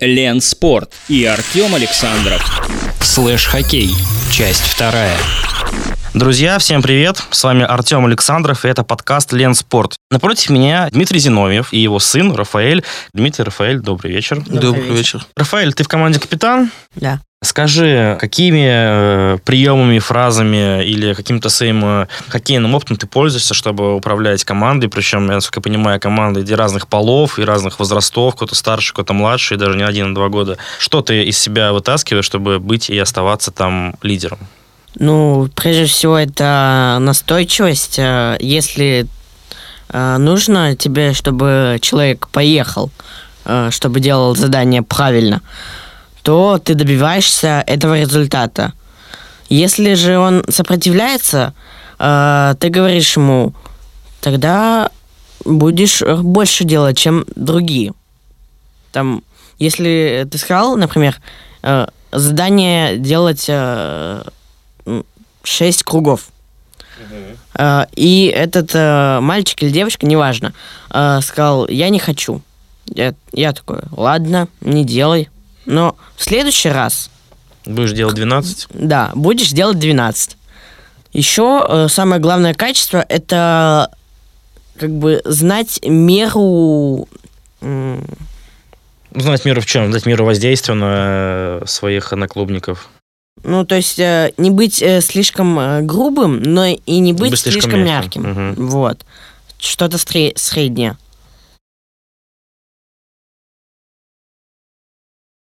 Лен Спорт и Артем Александров. Слэш-хоккей. Часть вторая. Друзья, всем привет! С вами Артем Александров, и это подкаст «Лен Спорт». Напротив меня Дмитрий Зиновьев и его сын Рафаэль. Дмитрий, Рафаэль, добрый вечер. Добрый, вечер. вечер. Рафаэль, ты в команде капитан? Да. Скажи, какими э, приемами, фразами или каким-то своим э, хоккейным опытом ты пользуешься, чтобы управлять командой? Причем, я, насколько понимаю, команды и разных полов, и разных возрастов, кто-то старше, кто-то младше, и даже не один, а два года. Что ты из себя вытаскиваешь, чтобы быть и оставаться там лидером? Ну, прежде всего, это настойчивость. Э, если э, нужно тебе, чтобы человек поехал, э, чтобы делал задание правильно, то ты добиваешься этого результата. Если же он сопротивляется, ты говоришь ему, тогда будешь больше делать, чем другие. Там, если ты сказал, например, задание делать 6 кругов. Uh, и этот uh, мальчик или девочка, неважно, uh, сказал, я не хочу. Я, я такой, ладно, не делай. Но в следующий раз... Будешь делать 12? Да, будешь делать 12. Еще самое главное качество – это как бы знать меру... Знать меру в чем? Знать меру воздействия на э, своих одноклубников. Ну, то есть э, не быть э, слишком э, грубым, но и не быть, слишком, слишком мягким. мягким. Угу. Вот. Что-то сре- среднее.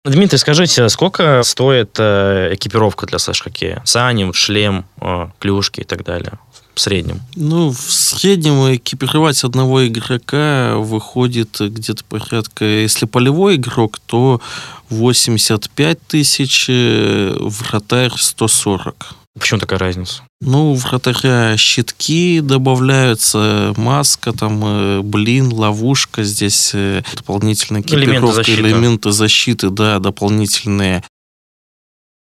Дмитрий, скажите, сколько стоит э, экипировка для слэш-хоккея? Сани, шлем, э, клюшки и так далее в среднем? Ну, в среднем экипировать одного игрока выходит где-то порядка, если полевой игрок, то 85 тысяч, э, вратарь 140. Почему такая разница? Ну, вратаря щитки добавляются, маска, там, э, блин, ловушка, здесь э, дополнительные экипировка, элементы защиты. элементы защиты, да, дополнительные.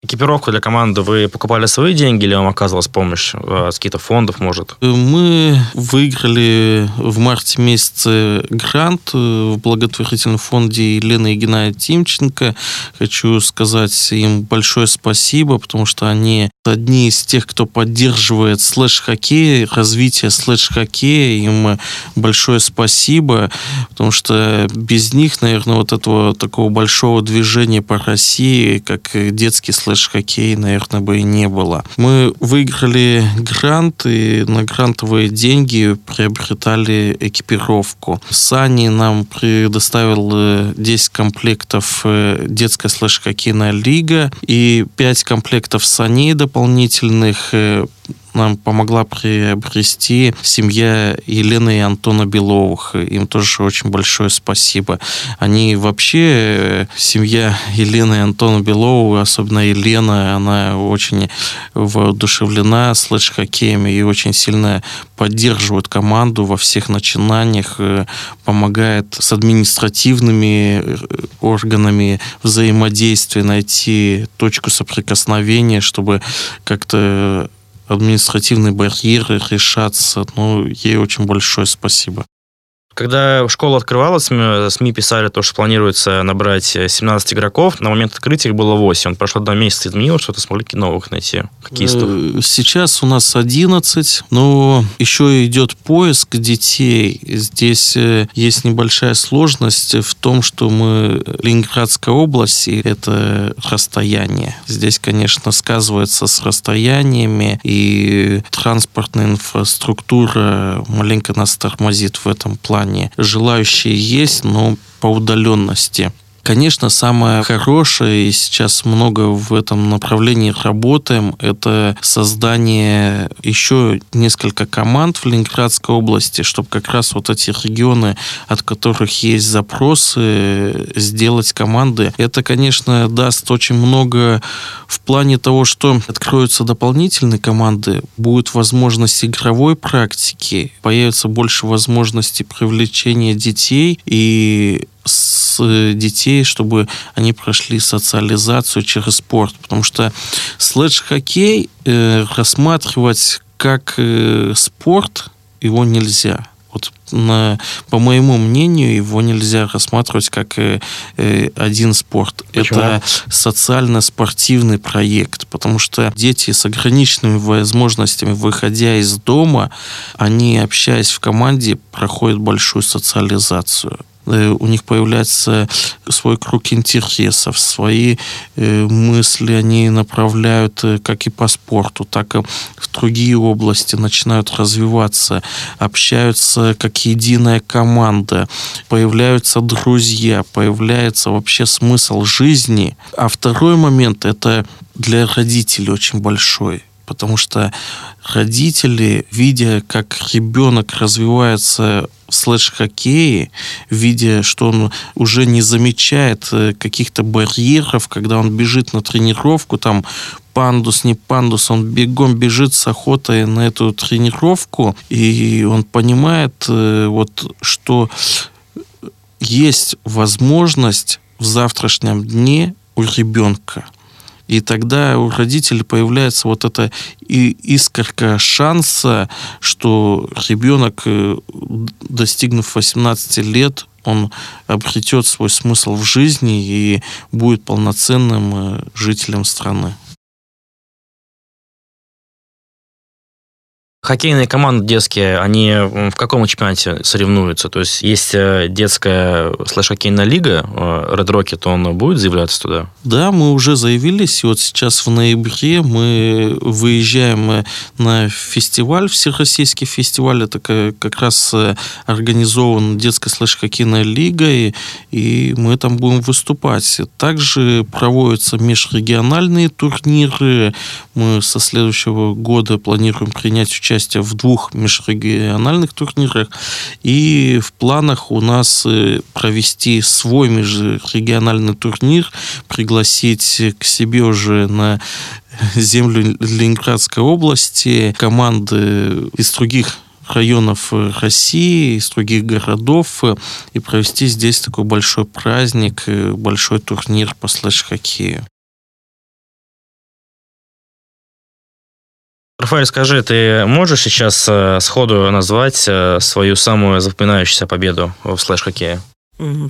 Экипировку для команды вы покупали свои деньги или вам оказывалась помощь э, с каких-то фондов, может? Мы выиграли в марте месяце грант э, в благотворительном фонде Елены и Геннадия Тимченко. Хочу сказать им большое спасибо, потому что они одни из тех, кто поддерживает следж-хоккей, развитие следж-хоккея. Им большое спасибо, потому что без них, наверное, вот этого такого большого движения по России, как детский следж следж-хоккей, наверное, бы и не было. Мы выиграли грант, и на грантовые деньги приобретали экипировку. Сани нам предоставил 10 э, комплектов э, детская следж-хоккейная лига и 5 комплектов саней дополнительных э, нам помогла приобрести семья Елены и Антона Беловых. Им тоже очень большое спасибо. Они вообще, э, семья Елены и Антона Беловых, особенно Елена, она очень воодушевлена слэш-хоккеем и очень сильно поддерживает команду во всех начинаниях, э, помогает с административными э, органами взаимодействия найти точку соприкосновения, чтобы как-то административные барьеры решаться. Ну, ей очень большое спасибо. Когда школа открывалась, СМИ писали то, что планируется набрать 17 игроков. На момент открытия их было 8. Он прошло два месяца, изменилось что-то, смогли новых найти, хоккеистов? Э, сейчас у нас 11, но еще идет поиск детей. Здесь э, есть небольшая сложность в том, что мы Ленинградская область, и это расстояние. Здесь, конечно, сказывается с расстояниями, и транспортная инфраструктура маленько нас тормозит в этом плане плане. Желающие есть, но по удаленности. Конечно, самое хорошее, и сейчас много в этом направлении работаем, это создание еще несколько команд в Ленинградской области, чтобы как раз вот эти регионы, от которых есть запросы, сделать команды. Это, конечно, даст очень много в плане того, что откроются дополнительные команды, будет возможность игровой практики, появится больше возможностей привлечения детей и с детей, чтобы они прошли социализацию через спорт. Потому что слэдж-хоккей э, рассматривать как э, спорт его нельзя. Вот на, по моему мнению, его нельзя рассматривать как э, э, один спорт. Почему? Это социально-спортивный проект, потому что дети с ограниченными возможностями, выходя из дома, они, общаясь в команде, проходят большую социализацию э, у них появляется свой круг интересов, свои э, мысли они направляют э, как и по спорту, так и в другие области, начинают развиваться, общаются как единая команда, появляются друзья, появляется вообще смысл жизни. А второй момент это для родителей очень большой потому что родители, видя, как ребенок развивается в слэш-хоккее, видя, что он уже не замечает э, каких-то барьеров, когда он бежит на тренировку, там пандус, не пандус, он бегом бежит с охотой на эту тренировку, и он понимает, э, вот, что есть возможность в завтрашнем дне у ребенка – и тогда у родителей появляется вот эта и искорка шанса, что ребенок, э, достигнув 18 лет, он обретет свой смысл в жизни и будет полноценным э, жителем страны. Хоккейные команды детские, они в каком чемпионате соревнуются? То есть есть э, детская слэш-хоккейная лига, э, Red Rocket, он будет заявляться туда? Да, мы уже заявились, и вот сейчас в ноябре мы выезжаем э, на фестиваль, всероссийский фестиваль, это как раз организован детская слэш-хоккейная лига, и, и мы там будем выступать. Также проводятся межрегиональные турниры, мы со следующего года планируем принять участие участие в двух межрегиональных турнирах. И в планах у нас э, провести свой межрегиональный турнир, пригласить к себе уже на землю Ленинградской области команды из других районов России, из других городов, э, и провести здесь такой большой праздник, э, большой турнир по слэш-хоккею. Рафаэль, скажи, ты можешь сейчас э, сходу назвать э, свою самую запоминающуюся победу в слэш-хоккее?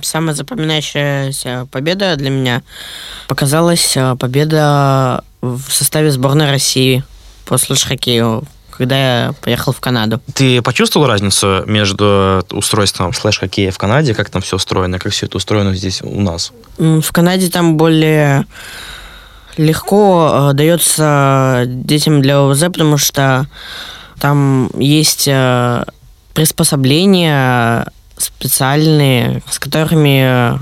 Самая запоминающаяся победа для меня показалась э, победа в составе сборной России по слэш-хоккею, когда я поехал в Канаду. Ты почувствовал разницу между устройством слэш-хоккея в Канаде, как там все устроено, как все это устроено здесь у нас? В Канаде там более легко э, дается детям для ОВЗ, потому что там есть э, приспособления специальные, с которыми...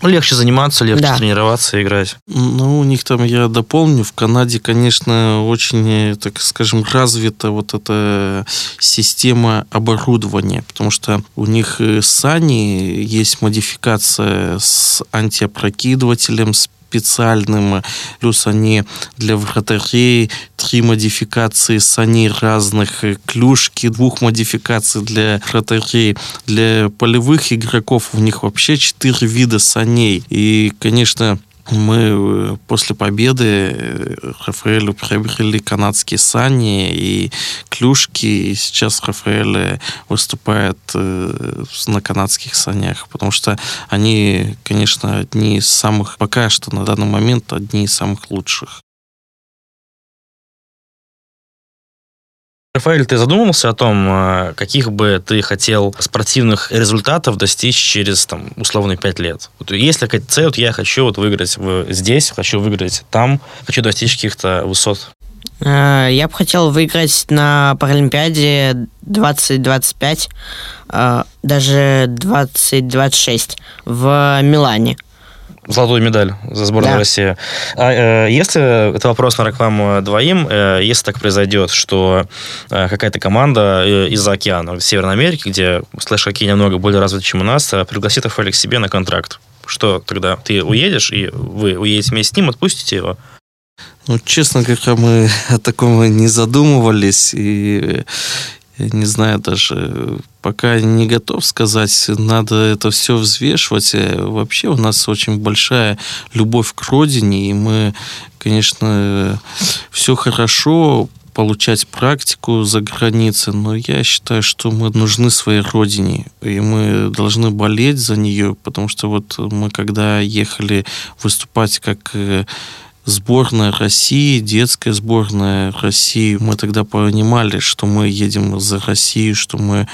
Ну, легче заниматься, легче да. тренироваться, играть. Ну, у них там, я дополню, в Канаде, конечно, очень, так скажем, развита вот эта система оборудования, потому что у них сани есть модификация с антиопрокидывателем, с специальным, плюс они для вратарей, три модификации саней разных, клюшки, двух модификаций для вратарей, для полевых игроков у них вообще четыре вида саней. И, конечно, мы э, после победы э, Рафаэлю приобрели канадские сани и клюшки, и сейчас Рафаэль выступает э, на канадских санях, потому что они, конечно, одни из самых, пока что на данный момент, одни из самых лучших. Рафаэль, ты задумывался о том, э, каких бы ты хотел спортивных результатов достичь через, там, условно, 5 лет? Вот есть ли какая-то цель, вот я хочу вот выиграть здесь, хочу выиграть там, хочу достичь каких-то высот? Э, я бы хотел выиграть на Паралимпиаде 2025, э, даже 2026 в Милане золотую медаль за сборную да. России. А, э, если это вопрос, наверное, к вам э, двоим, э, если так произойдет, что э, какая-то команда э, из-за океана, в Северной Америке, где слэш-хоккей намного более развит, чем у нас, э, пригласит Рафаэля к себе на контракт, что тогда? Ты уедешь, и вы уедете вместе с ним, отпустите его? Ну, честно говоря, мы о таком не задумывались, и не знаю даже, пока не готов сказать, надо это все взвешивать. Э, вообще у нас очень большая любовь к родине, и мы, конечно, все хорошо получать практику за границей, но я считаю, что мы нужны своей родине, и мы должны болеть за нее, потому что вот мы когда ехали выступать как э, сборная России, детская сборная России, мы тогда понимали, что мы едем за Россию, что мы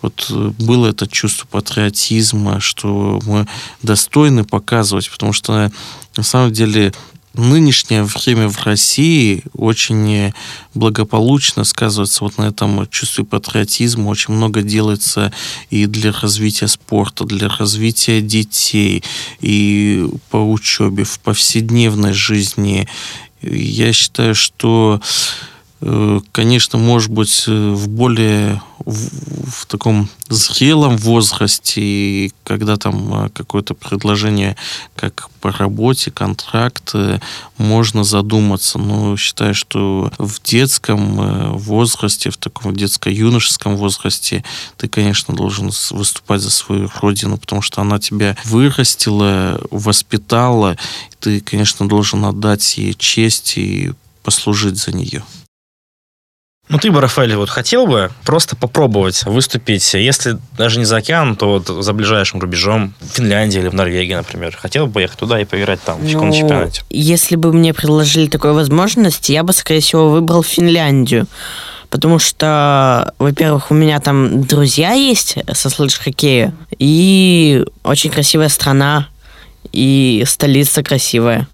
вот было это чувство патриотизма, что мы достойны показывать, потому что на самом деле нынешнее время в России очень благополучно сказывается вот на этом чувстве патриотизма. Очень много делается и для развития спорта, для развития детей, и по учебе, в повседневной жизни. Я считаю, что конечно, может быть, э, в более в, в таком зрелом возрасте, когда там э, какое-то предложение, как по работе, контракт, можно задуматься. Но считаю, что в детском возрасте, в таком детско-юношеском возрасте, ты, конечно, должен выступать за свою родину, потому что она тебя вырастила, воспитала. Ты, конечно, должен отдать ей честь и послужить за нее. Ну, ты бы, Рафаэль, вот хотел бы просто попробовать выступить, если даже не за океан, то вот за ближайшим рубежом, в Финляндии или в Норвегии, например. Хотел бы поехать туда и поиграть там, ну, на чемпионате? Если бы мне предложили такую возможность, я бы, скорее всего, выбрал Финляндию. Потому что, во-первых, у меня там друзья есть со слэш-хоккея, и очень красивая страна, и столица красивая.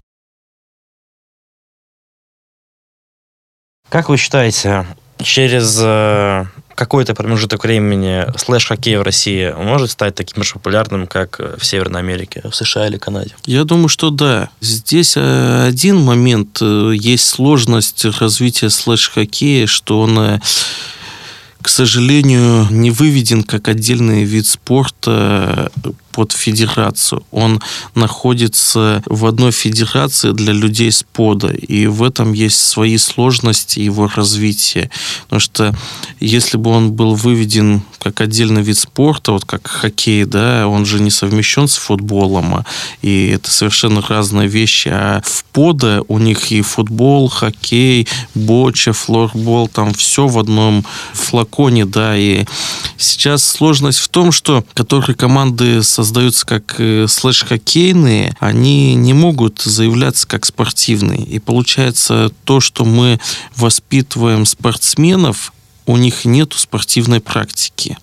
Как вы считаете, через э, какой-то промежуток времени слэш-хоккей в России может стать таким же популярным, как в Северной Америке, в США или Канаде? Я думаю, что да. Здесь э, один момент. Э, есть сложность развития слэш-хоккея, что он к сожалению, не выведен как отдельный вид спорта под федерацию. Он находится в одной федерации для людей с пода, и в этом есть свои сложности его развития. Потому что если бы он был выведен как отдельный вид спорта, вот как хоккей, да, он же не совмещен с футболом, и это совершенно разные вещи. А в пода у них и футбол, хоккей, боча, флорбол, там все в одном флаконе, да, и сейчас сложность в том, что которые команды со создаются как э, слэш-хоккейные, они не могут заявляться как спортивные. И получается то, что мы воспитываем спортсменов, у них нет спортивной практики.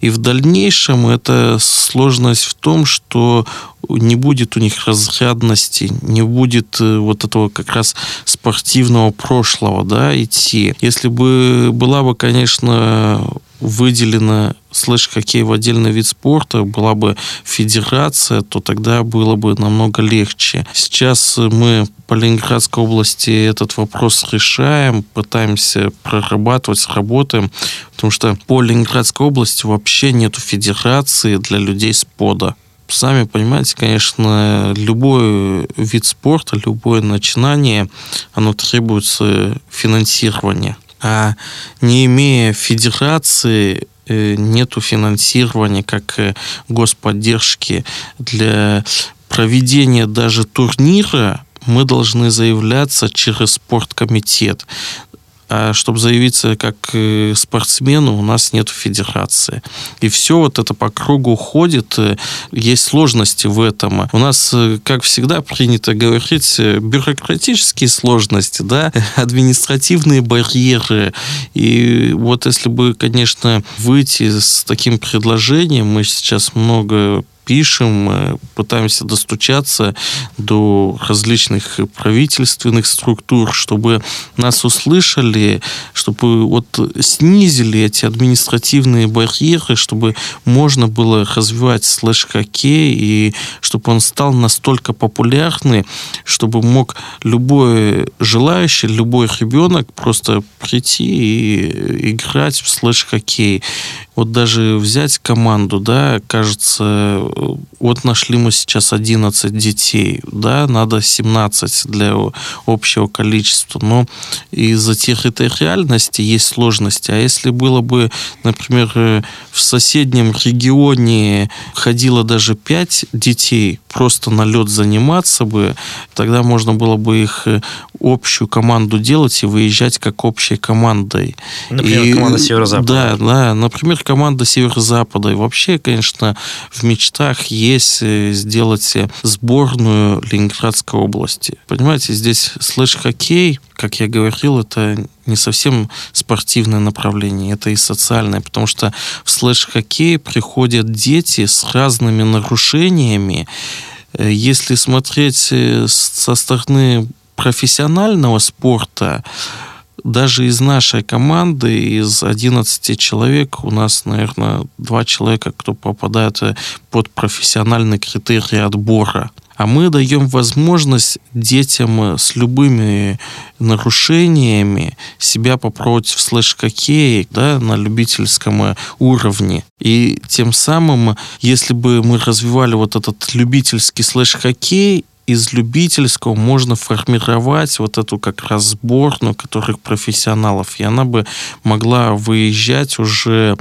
И в дальнейшем эта сложность в том, что не будет у них разрядности, не будет э, вот этого как раз спортивного прошлого, да, идти. Если бы была бы, конечно, выделена слэш-хоккей в отдельный вид спорта, была бы федерация, то тогда было бы намного легче. Сейчас мы по Ленинградской области этот вопрос решаем, пытаемся прорабатывать, работаем, потому что по Ленинградской области вообще нету федерации для людей с пода сами понимаете, конечно, любой вид спорта, любое начинание, оно требуется финансирования. А не имея федерации, э, нету финансирования как э, господдержки для проведения даже турнира мы должны заявляться через спорткомитет. А чтобы заявиться как э, спортсмену, у нас нет федерации. И все вот это по кругу ходит. Есть сложности в этом. У нас, э, как всегда, принято говорить, э, бюрократические сложности, да, административные барьеры. И вот если бы, конечно, выйти с таким предложением, мы сейчас много пишем, пытаемся достучаться до различных правительственных структур, чтобы нас услышали, чтобы вот снизили эти административные барьеры, чтобы можно было развивать слэш-хоккей и чтобы он стал настолько популярный, чтобы мог любой желающий, любой ребенок просто прийти и играть в слэш-хоккей. Вот даже взять команду, да, кажется, вот нашли мы сейчас 11 детей, да, надо 17 для общего количества, но из-за территориальности есть сложности. А если было бы, например, в соседнем регионе ходило даже 5 детей, просто на лед заниматься бы, тогда можно было бы их общую команду делать и выезжать как общей командой. Например, и, команда Северо-Запада. Да, да, например, команда Северо-Запада. И вообще, конечно, в мечтах есть э, сделать сборную Ленинградской области. Понимаете, здесь слэш-хоккей, как я говорил, это не совсем спортивное направление, это и социальное, потому что в слэш-хоккей приходят дети с разными нарушениями. Э, если смотреть э, со стороны профессионального спорта, даже из нашей команды, из 11 человек, у нас, наверное, два человека, кто попадает под профессиональный критерий отбора. А мы даем возможность детям с любыми нарушениями себя попробовать в слэш-хоккее да, на любительском уровне. И тем самым, если бы мы развивали вот этот любительский слэш-хоккей, из любительского можно формировать вот эту как раз сборную, которых профессионалов, и она бы могла выезжать уже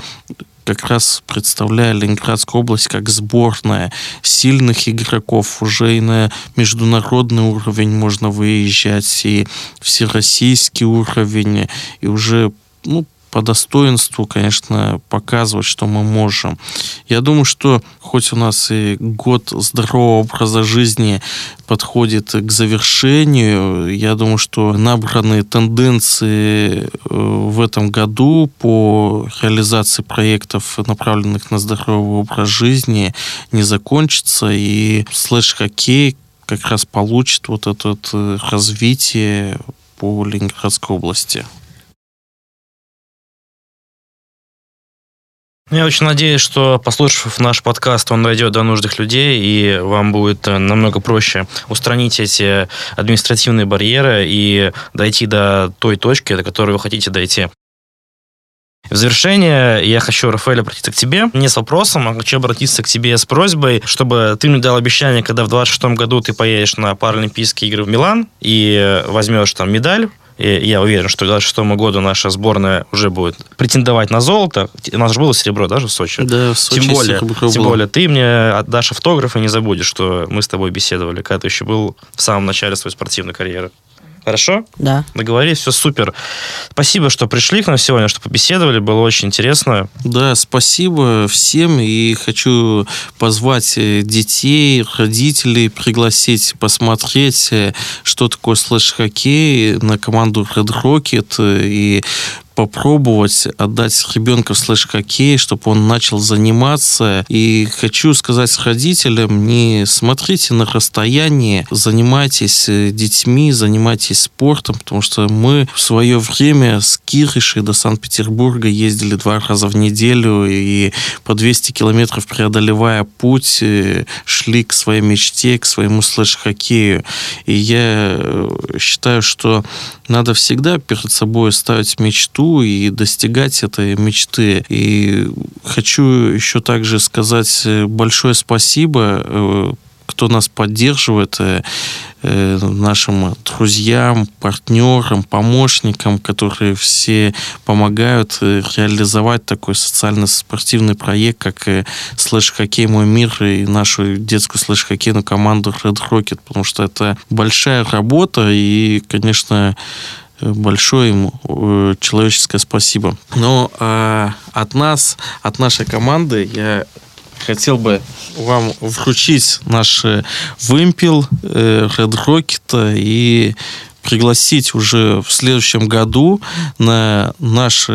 как раз представляя Ленинградскую область как сборная сильных игроков. Уже и на международный уровень можно выезжать, и всероссийский уровень, и уже ну, по достоинству, конечно, показывать, что мы можем. Я думаю, что хоть у нас и год здорового образа жизни подходит к завершению, я думаю, что набранные тенденции э, в этом году по реализации проектов, направленных на здоровый образ жизни, не закончатся, и слэш-хоккей как раз получит вот это э, развитие по Ленинградской области. Я очень надеюсь, что, послушав наш подкаст, он дойдет до нужных людей, и вам будет э, намного проще устранить эти административные барьеры и дойти до той точки, до которой вы хотите дойти. В завершение я хочу, Рафаэль, обратиться к тебе. Не с вопросом, а хочу обратиться к тебе с просьбой, чтобы ты мне дал обещание, когда в 26 году ты поедешь на Паралимпийские игры в Милан и возьмешь там медаль и я уверен, что к 2026 году наша сборная уже будет претендовать на золото. У нас же было серебро даже в Сочи. Да, в Сочи тем более, тем более ты мне отдашь автограф и не забудешь, что мы с тобой беседовали, когда ты еще был в самом начале своей спортивной карьеры. Хорошо? Да. Договорились, все супер. Спасибо, что пришли к нам сегодня, что побеседовали, было очень интересно. Да, спасибо всем, и хочу позвать э, детей, родителей, пригласить посмотреть, э, что такое слэш-хоккей на команду Red Rocket, э, и попробовать отдать ребенка в слэш-хоккей, чтобы он начал заниматься. И хочу сказать родителям, не смотрите на расстояние, занимайтесь э, детьми, занимайтесь спортом, потому что мы в свое время с Киришей до Санкт-Петербурга ездили два раза в неделю и по 200 километров преодолевая путь, э, шли к своей мечте, к своему слэш-хоккею. И я э, считаю, что надо всегда перед собой ставить мечту и достигать этой мечты. И хочу еще также сказать большое спасибо э, кто нас поддерживает, э, э, нашим друзьям, партнерам, помощникам, которые все помогают реализовать такой социально-спортивный проект, как слэш-хоккей «Мой мир» и нашу детскую слэш-хоккейную команду Red Rocket, потому что это большая работа и, конечно, большое ему э, человеческое спасибо. Но э, от нас, от нашей команды я хотел бы вам вручить наш э, вымпел э, Red Rocket и пригласить уже в следующем году на наш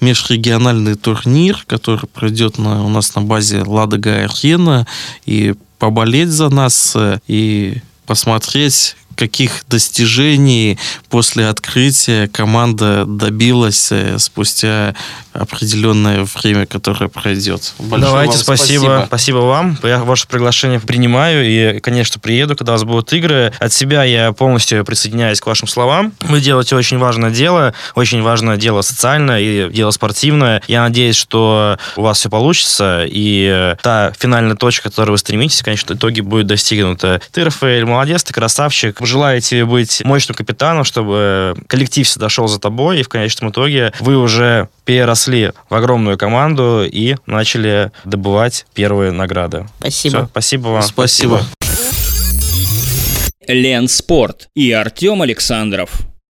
межрегиональный турнир, который пройдет на, у нас на базе Ладога Арена, и поболеть за нас, и посмотреть, каких достижений после открытия команда добилась э, спустя определенное время, которое пройдет. Большое Давайте, спасибо. спасибо. Спасибо вам. Я ваше приглашение принимаю и, конечно, приеду, когда у вас будут игры. От себя я полностью присоединяюсь к вашим словам. Вы делаете очень важное дело, очень важное дело социальное и дело спортивное. Я надеюсь, что у вас все получится, и та финальная точка, к которой вы стремитесь, конечно, в итоге будет достигнута. Ты, Рафаэль, молодец, ты красавчик. Желаю тебе быть мощным капитаном, чтобы коллектив всегда шел за тобой, и в конечном итоге вы уже переросли в огромную команду и начали добывать первые награды. Спасибо. Все, спасибо вам. Спасибо. Лен Спорт и Артем Александров.